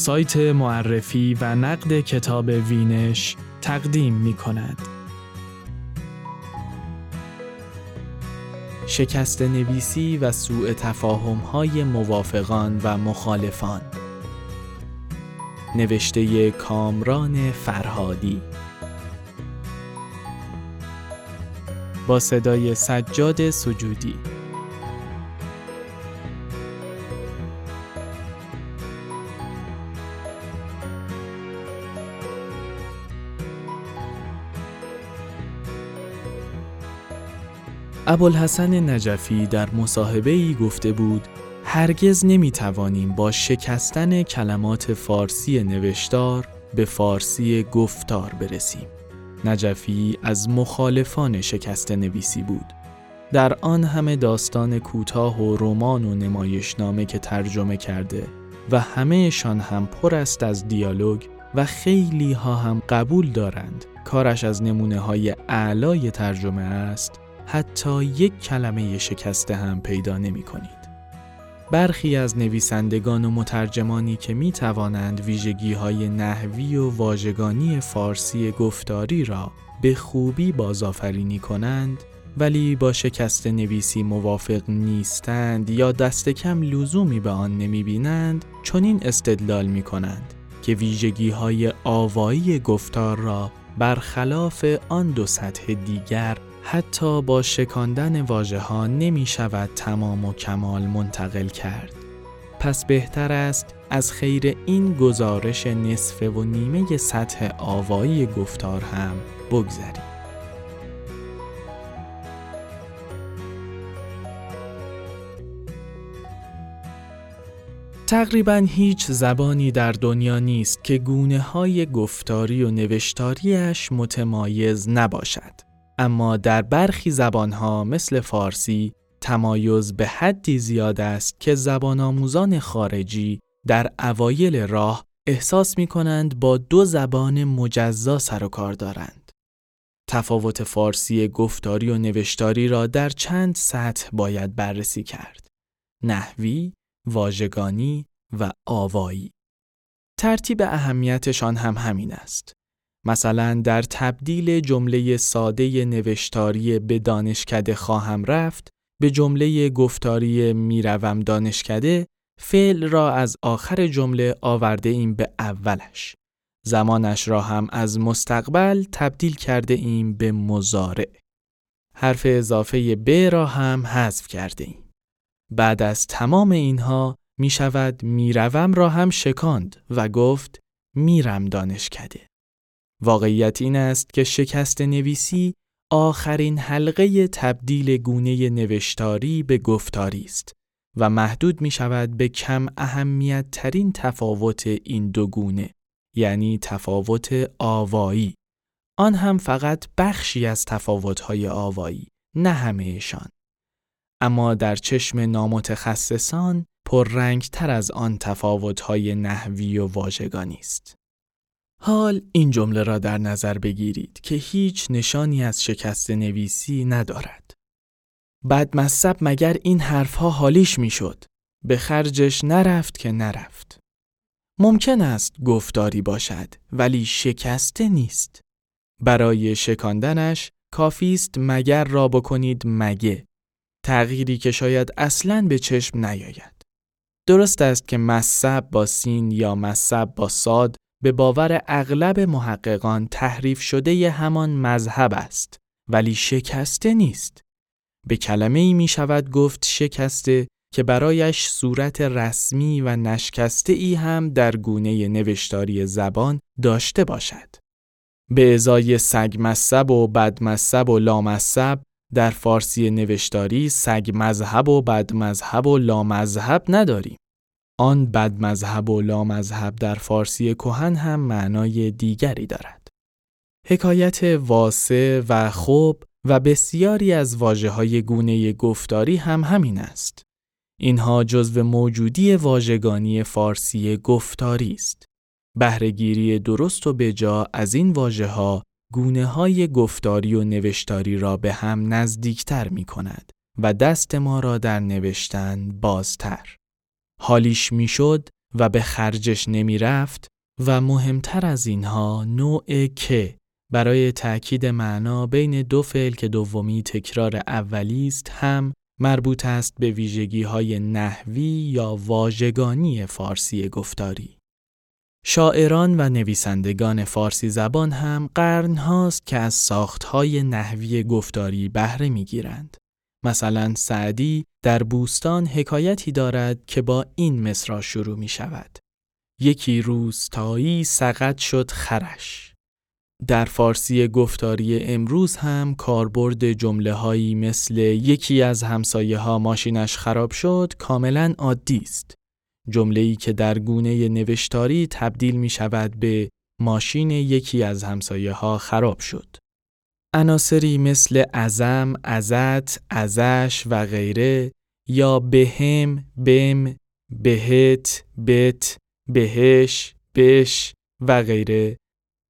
سایت معرفی و نقد کتاب وینش تقدیم می کند. شکست نویسی و سوء تفاهم های موافقان و مخالفان. نوشته کامران فرهادی. با صدای سجاد سجودی. ابوالحسن نجفی در مصاحبه ای گفته بود هرگز نمی توانیم با شکستن کلمات فارسی نوشتار به فارسی گفتار برسیم. نجفی از مخالفان شکست نویسی بود. در آن همه داستان کوتاه و رمان و نمایشنامه که ترجمه کرده و همهشان هم پر است از دیالوگ و خیلی ها هم قبول دارند کارش از نمونه های اعلای ترجمه است حتی یک کلمه شکسته هم پیدا نمی کنید. برخی از نویسندگان و مترجمانی که می توانند ویژگی های نحوی و واژگانی فارسی گفتاری را به خوبی بازآفرینی کنند ولی با شکست نویسی موافق نیستند یا دست کم لزومی به آن نمی بینند چنین استدلال می کنند که ویژگی های آوایی گفتار را برخلاف آن دو سطح دیگر حتی با شکاندن واژه ها نمی شود تمام و کمال منتقل کرد. پس بهتر است از خیر این گزارش نصف و نیمه سطح آوایی گفتار هم بگذریم. تقریبا هیچ زبانی در دنیا نیست که گونه های گفتاری و نوشتاریش متمایز نباشد. اما در برخی زبانها مثل فارسی تمایز به حدی زیاد است که زبان آموزان خارجی در اوایل راه احساس می کنند با دو زبان مجزا سر و کار دارند. تفاوت فارسی گفتاری و نوشتاری را در چند سطح باید بررسی کرد. نحوی، واژگانی و آوایی. ترتیب اهمیتشان هم همین است. مثلا در تبدیل جمله ساده نوشتاری به دانشکده خواهم رفت به جمله گفتاری می‌روم دانشکده فعل را از آخر جمله آورده ایم به اولش. زمانش را هم از مستقبل تبدیل کرده ایم به مزارع. حرف اضافه ب را هم حذف کرده ایم. بعد از تمام اینها می شود می‌روم را هم شکاند و گفت میرم دانشکده. واقعیت این است که شکست نویسی آخرین حلقه تبدیل گونه نوشتاری به گفتاری است و محدود می شود به کم اهمیت ترین تفاوت این دو گونه یعنی تفاوت آوایی. آن هم فقط بخشی از تفاوت‌های آوایی نه همهشان. اما در چشم نامتخصصان پررنگ تر از آن تفاوت‌های نحوی و واژگانی است. حال این جمله را در نظر بگیرید که هیچ نشانی از شکست نویسی ندارد. بعد مصب مگر این حرفها حالیش می‌شد. به خرجش نرفت که نرفت. ممکن است گفتاری باشد ولی شکسته نیست. برای شکاندنش کافی است مگر را بکنید مگه. تغییری که شاید اصلاً به چشم نیاید. درست است که مصب با سین یا مصب با ساد به باور اغلب محققان تحریف شده ی همان مذهب است ولی شکسته نیست. به کلمه ای می شود گفت شکسته که برایش صورت رسمی و نشکسته ای هم در گونه نوشتاری زبان داشته باشد. به ازای سگ مذهب و بد مذهب و لامذهب در فارسی نوشتاری سگ مذهب و بد مذهب و لامذهب نداریم. آن بد مذهب و لا مذهب در فارسی کهن هم معنای دیگری دارد. حکایت واسه و خوب و بسیاری از واجه های گونه گفتاری هم همین است. اینها جزو موجودی واژگانی فارسی گفتاری است. بهرهگیری درست و بجا از این واژه ها گونه های گفتاری و نوشتاری را به هم نزدیکتر می کند و دست ما را در نوشتن بازتر. حالیش می‌شد و به خرجش نمی رفت و مهمتر از اینها نوع که برای تأکید معنا بین دو فعل که دومی تکرار اولی است هم مربوط است به ویژگی های نحوی یا واژگانی فارسی گفتاری. شاعران و نویسندگان فارسی زبان هم قرن هاست که از ساختهای نحوی گفتاری بهره می‌گیرند. مثلا سعدی در بوستان حکایتی دارد که با این مصرا شروع می شود. یکی روستایی سقط شد خرش. در فارسی گفتاری امروز هم کاربرد جمله هایی مثل یکی از همسایه ها ماشینش خراب شد کاملا عادی است. جمله ای که در گونه نوشتاری تبدیل می شود به ماشین یکی از همسایه ها خراب شد. عناصری مثل ازم، ازت، ازش و غیره یا بهم، بم، بهت، بت، بهش، بش و غیره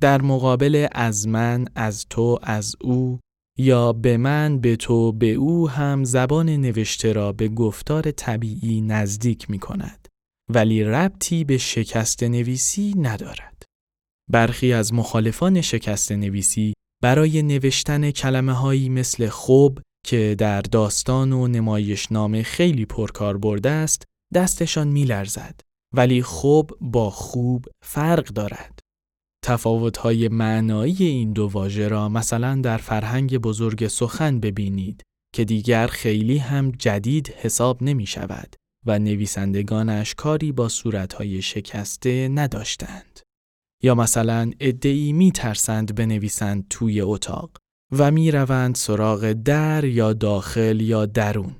در مقابل از من، از تو، از او یا به من، به تو، به او هم زبان نوشته را به گفتار طبیعی نزدیک می کند. ولی ربطی به شکست نویسی ندارد. برخی از مخالفان شکست نویسی برای نوشتن کلمه هایی مثل خوب که در داستان و نمایشنامه خیلی پرکار برده است دستشان میلرزد ولی خوب با خوب فرق دارد. تفاوت‌های معنایی این دو واژه را مثلا در فرهنگ بزرگ سخن ببینید که دیگر خیلی هم جدید حساب نمی شود و نویسندگانش کاری با صورتهای شکسته نداشتند. یا مثلا ادعی می ترسند بنویسند توی اتاق و می روند سراغ در یا داخل یا درون.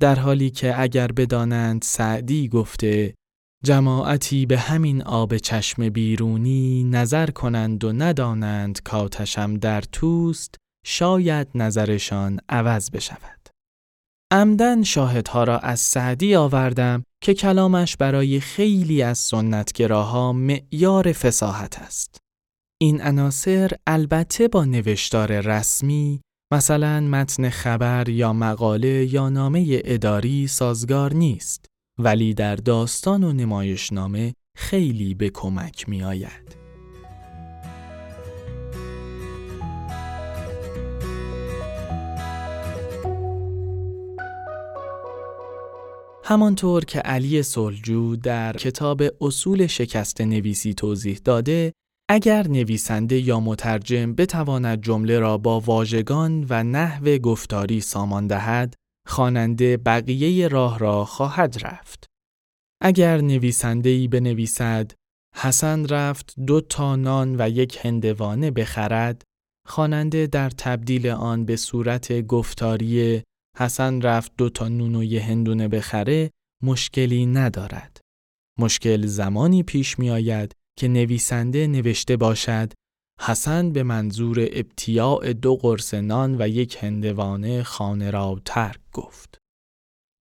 در حالی که اگر بدانند سعدی گفته جماعتی به همین آب چشم بیرونی نظر کنند و ندانند کاتشم در توست شاید نظرشان عوض بشود. عمدن شاهدها را از سعدی آوردم که کلامش برای خیلی از سنتگراها معیار فساحت است. این عناصر البته با نوشتار رسمی مثلا متن خبر یا مقاله یا نامه اداری سازگار نیست ولی در داستان و نمایشنامه خیلی به کمک می آید. همانطور که علی سلجو در کتاب اصول شکست نویسی توضیح داده، اگر نویسنده یا مترجم بتواند جمله را با واژگان و نحو گفتاری سامان دهد، خواننده بقیه راه را خواهد رفت. اگر نویسنده ای بنویسد حسن رفت دو تا نان و یک هندوانه بخرد، خواننده در تبدیل آن به صورت گفتاری حسن رفت دو تا نون و یه هندونه بخره مشکلی ندارد. مشکل زمانی پیش می آید که نویسنده نوشته باشد حسن به منظور ابتیاع دو قرص نان و یک هندوانه خانه را ترک گفت.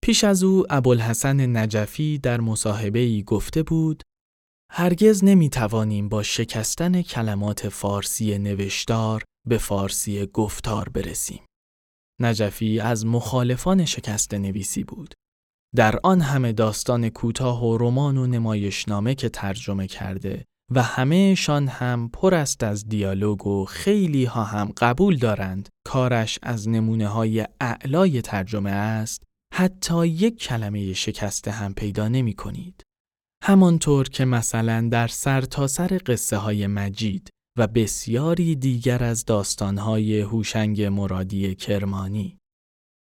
پیش از او ابوالحسن نجفی در مصاحبه ای گفته بود هرگز نمی توانیم با شکستن کلمات فارسی نوشتار به فارسی گفتار برسیم. نجفی از مخالفان شکست نویسی بود. در آن همه داستان کوتاه و رمان و نمایشنامه که ترجمه کرده و همهشان هم پر است از دیالوگ و خیلی ها هم قبول دارند کارش از نمونه های اعلای ترجمه است حتی یک کلمه شکسته هم پیدا نمی کنید. همانطور که مثلا در سرتاسر سر قصه های مجید و بسیاری دیگر از داستانهای هوشنگ مرادی کرمانی.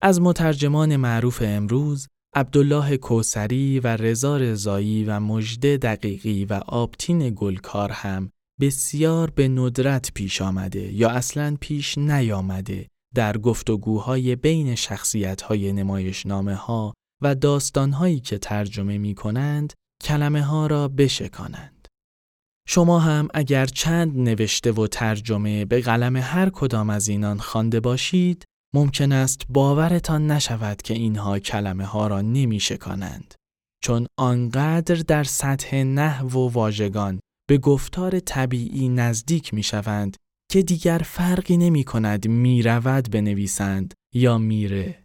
از مترجمان معروف امروز عبدالله کوسری و رضا رضایی و مجده دقیقی و آبتین گلکار هم بسیار به ندرت پیش آمده یا اصلا پیش نیامده در گفتگوهای بین شخصیتهای نمایشنامه ها و داستانهایی که ترجمه می کنند کلمه ها را بشکانند. شما هم اگر چند نوشته و ترجمه به قلم هر کدام از اینان خوانده باشید ممکن است باورتان نشود که اینها کلمه ها را نمی شکانند. چون آنقدر در سطح نحو و واژگان به گفتار طبیعی نزدیک می شوند که دیگر فرقی نمی کند می رود بنویسند یا میره.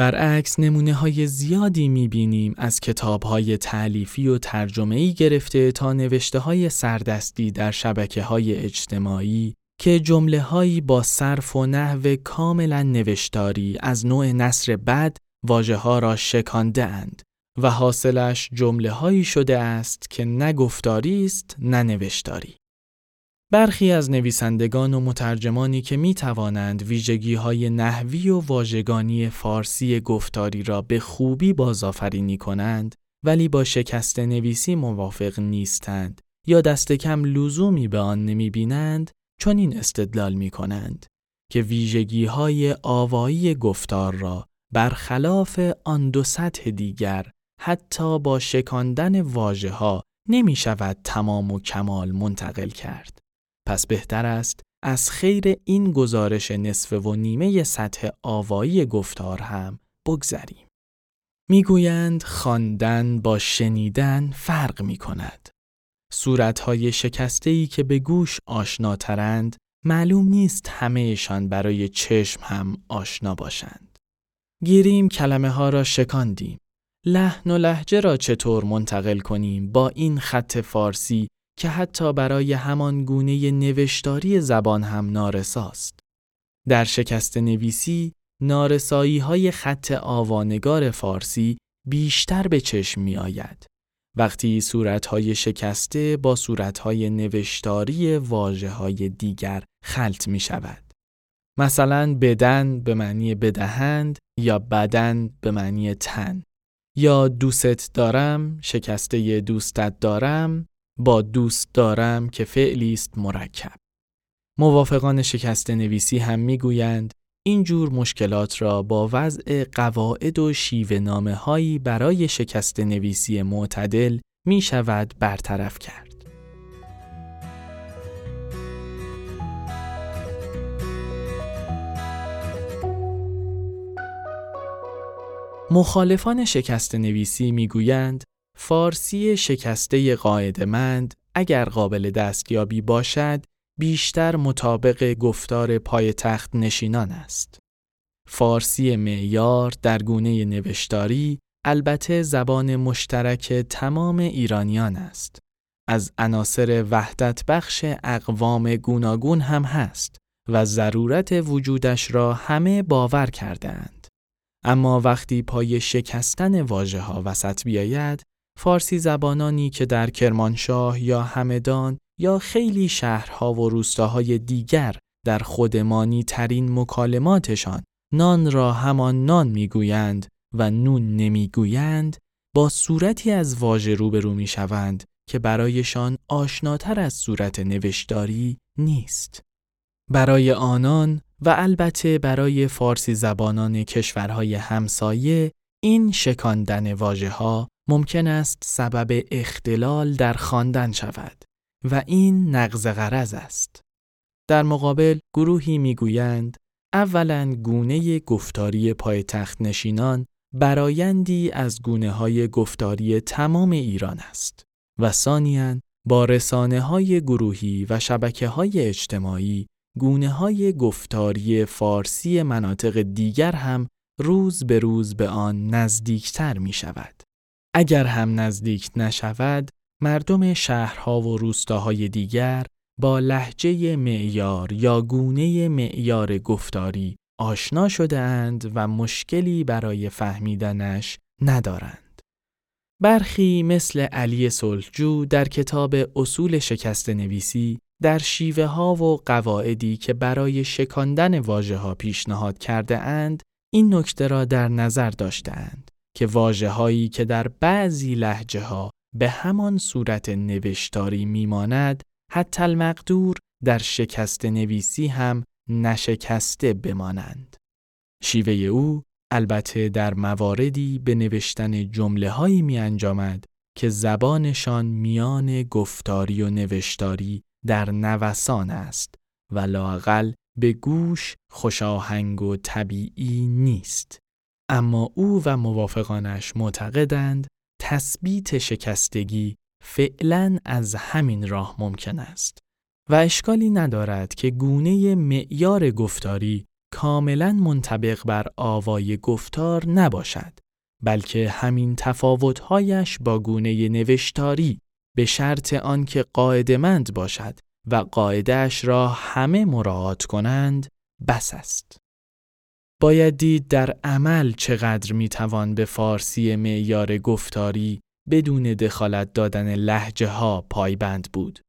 برعکس نمونه های زیادی می‌بینیم از کتاب های تعلیفی و ترجمه‌ای گرفته تا نوشته های سردستی در شبکه های اجتماعی که جمله هایی با صرف و نحو کاملا نوشتاری از نوع نصر بد واجه ها را شکانده اند و حاصلش جمله هایی شده است که نه گفتاری است نه نوشتاری. برخی از نویسندگان و مترجمانی که می توانند ویژگی های نحوی و واژگانی فارسی گفتاری را به خوبی بازآفرینی کنند ولی با شکست نویسی موافق نیستند یا دست کم لزومی به آن نمی بینند چون این استدلال می کنند که ویژگی های آوایی گفتار را برخلاف آن دو سطح دیگر حتی با شکاندن واژه ها نمی شود تمام و کمال منتقل کرد. پس بهتر است از خیر این گزارش نصف و نیمه سطح آوایی گفتار هم بگذریم. می‌گویند خواندن با شنیدن فرق می کند. صورتهای ای که به گوش آشناترند معلوم نیست همهشان برای چشم هم آشنا باشند. گیریم کلمه ها را شکاندیم. لحن و لحجه را چطور منتقل کنیم با این خط فارسی که حتی برای همان گونه نوشتاری زبان هم نارساست. در شکست نویسی، نارسایی های خط آوانگار فارسی بیشتر به چشم می آید. وقتی صورتهای شکسته با صورتهای نوشتاری واجه های دیگر خلط می شود. مثلا بدن به معنی بدهند یا بدن به معنی تن یا دوست دارم شکسته دوستت دارم با دوست دارم که فعلی است مرکب. موافقان شکست نویسی هم می‌گویند این جور مشکلات را با وضع قواعد و شیوه نامه هایی برای شکست نویسی معتدل می شود برطرف کرد. مخالفان شکست نویسی می‌گویند فارسی شکسته قاعدمند اگر قابل دستیابی باشد بیشتر مطابق گفتار پای تخت نشینان است. فارسی معیار در گونه نوشتاری البته زبان مشترک تمام ایرانیان است. از عناصر وحدت بخش اقوام گوناگون هم هست و ضرورت وجودش را همه باور کردند. اما وقتی پای شکستن واژه ها وسط بیاید فارسی زبانانی که در کرمانشاه یا همدان یا خیلی شهرها و روستاهای دیگر در خودمانی ترین مکالماتشان نان را همان نان می‌گویند و نون نمی‌گویند با صورتی از واژه روبرو می‌شوند که برایشان آشناتر از صورت نوشتاری نیست. برای آنان و البته برای فارسی زبانان کشورهای همسایه این شکاندن واژه ها ممکن است سبب اختلال در خواندن شود و این نقض غرض است. در مقابل گروهی می‌گویند اولا گونه گفتاری پایتخت نشینان برایندی از گونه های گفتاری تمام ایران است و ثانیا با رسانه های گروهی و شبکه های اجتماعی گونه های گفتاری فارسی مناطق دیگر هم روز به روز به آن نزدیکتر می شود. اگر هم نزدیک نشود، مردم شهرها و روستاهای دیگر با لحجه معیار یا گونه معیار گفتاری آشنا شده اند و مشکلی برای فهمیدنش ندارند. برخی مثل علی صلحجو در کتاب اصول شکست نویسی در شیوه ها و قواعدی که برای شکاندن واژه ها پیشنهاد کرده اند این نکته را در نظر داشتند که واجه هایی که در بعضی لحجه ها به همان صورت نوشتاری میماند حتی المقدور در شکست نویسی هم نشکسته بمانند. شیوه او البته در مواردی به نوشتن جمله هایی می انجامد که زبانشان میان گفتاری و نوشتاری در نوسان است و لاقل به گوش خوشاهنگ و طبیعی نیست. اما او و موافقانش معتقدند تثبیت شکستگی فعلا از همین راه ممکن است و اشکالی ندارد که گونه معیار گفتاری کاملا منطبق بر آوای گفتار نباشد بلکه همین تفاوتهایش با گونه نوشتاری به شرط آنکه قاعدمند باشد و قاعدهش را همه مراعات کنند بس است. باید دید در عمل چقدر می‌توان به فارسی معیار گفتاری بدون دخالت دادن لحجه ها پایبند بود.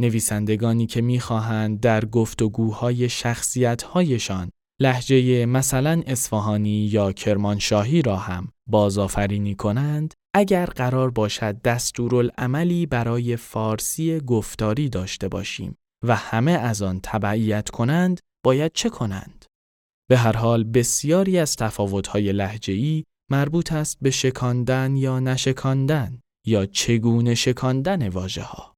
نویسندگانی که می‌خواهند در گفتگوهای شخصیتهایشان لحجه مثلا اصفهانی یا کرمانشاهی را هم بازآفرینی کنند اگر قرار باشد دستورالعملی برای فارسی گفتاری داشته باشیم و همه از آن تبعیت کنند باید چه کنند به هر حال بسیاری از تفاوت‌های لحجه‌ای مربوط است به شکاندن یا نشکاندن یا چگونه شکاندن واژه ها.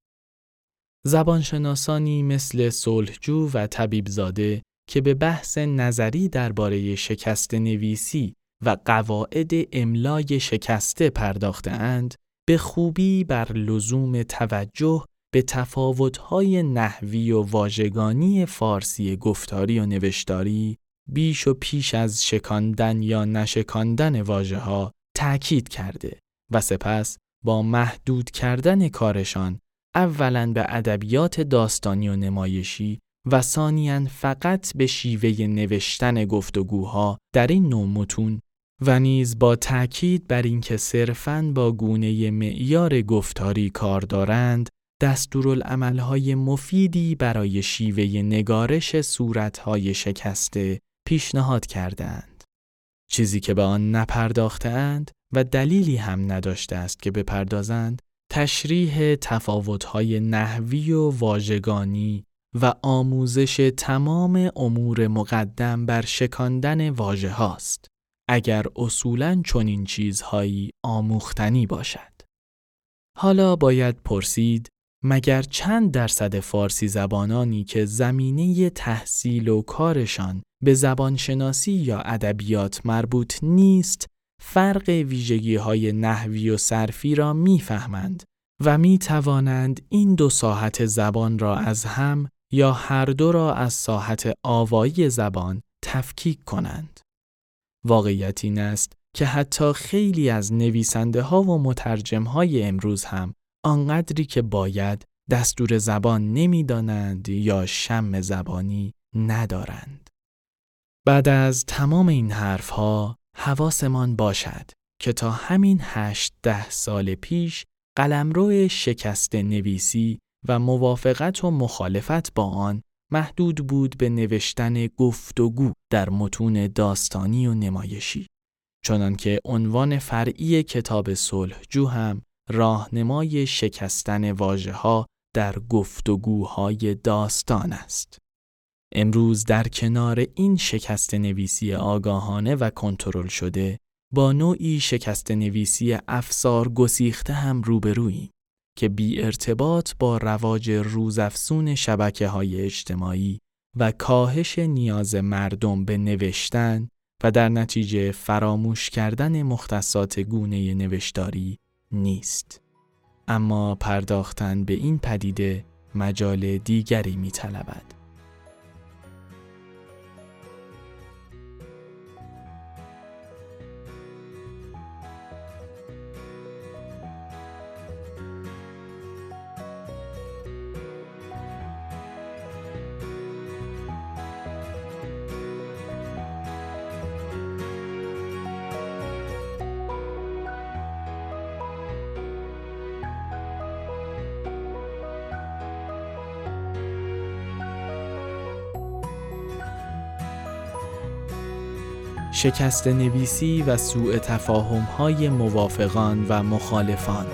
زبانشناسانی مثل صلحجو و طبیبزاده که به بحث نظری درباره شکست نویسی و قواعد املای شکسته پرداخته اند به خوبی بر لزوم توجه به تفاوت‌های نحوی و واژگانی فارسی گفتاری و نوشتاری بیش و پیش از شکاندن یا نشکاندن واژه ها تأکید کرده و سپس با محدود کردن کارشان اولا به ادبیات داستانی و نمایشی و ثانیا فقط به شیوه نوشتن گفتگوها در این نوع متون و نیز با تأکید بر اینکه صرفاً با گونه معیار گفتاری کار دارند دستورالعملهای مفیدی برای شیوه نگارش صورتهای شکسته پیشنهاد کردند. چیزی که به آن نپرداختند و دلیلی هم نداشته است که بپردازند تشریح تفاوت‌های نحوی و واژگانی و آموزش تمام امور مقدم بر شکاندن واژه هاست اگر اصولاً چنین چیزهایی آموختنی باشد. حالا باید پرسید مگر چند درصد فارسی زبانانی که زمینه تحصیل و کارشان به زبانشناسی یا ادبیات مربوط نیست فرق ویژگی های نحوی و صرفی را می‌فهمند و می توانند این دو ساحت زبان را از هم یا هر دو را از ساحت آوایی زبان تفکیک کنند. واقعیت این است که حتی خیلی از نویسنده ها و مترجم های امروز هم آنقدری که باید دستور زبان نمی‌دانند یا شم زبانی ندارند. بعد از تمام این حرفها حواسمان باشد که تا همین هشت ده سال پیش قلمرو شکست نویسی و موافقت و مخالفت با آن محدود بود به نوشتن گفتگو در متون داستانی و نمایشی چنانکه عنوان فرعی کتاب صلحجو هم راهنمای شکستن واژه ها در گفتگوهای داستان است. امروز در کنار این شکست نویسی آگاهانه و کنترل شده با نوعی شکست نویسی افسار گسیخته هم روبروییم که بی ارتباط با رواج روزافزون شبکه های اجتماعی و کاهش نیاز مردم به نوشتن و در نتیجه فراموش کردن مختصات گونه نوشتاری نیست. اما پرداختن به این پدیده مجال دیگری می شکست نویسی و سوء تفاهم های موافقان و مخالفان.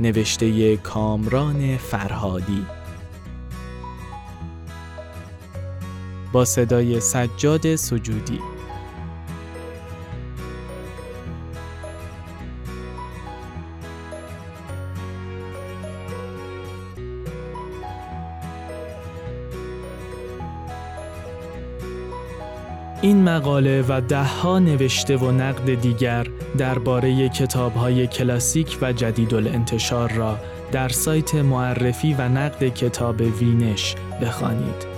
نوشته کامران فرهادی. با صدای سجاد سجودی. این مقاله و دهها نوشته و نقد دیگر درباره کتاب‌های کلاسیک و جدید الانتشار را در سایت معرفی و نقد کتاب وینش بخوانید.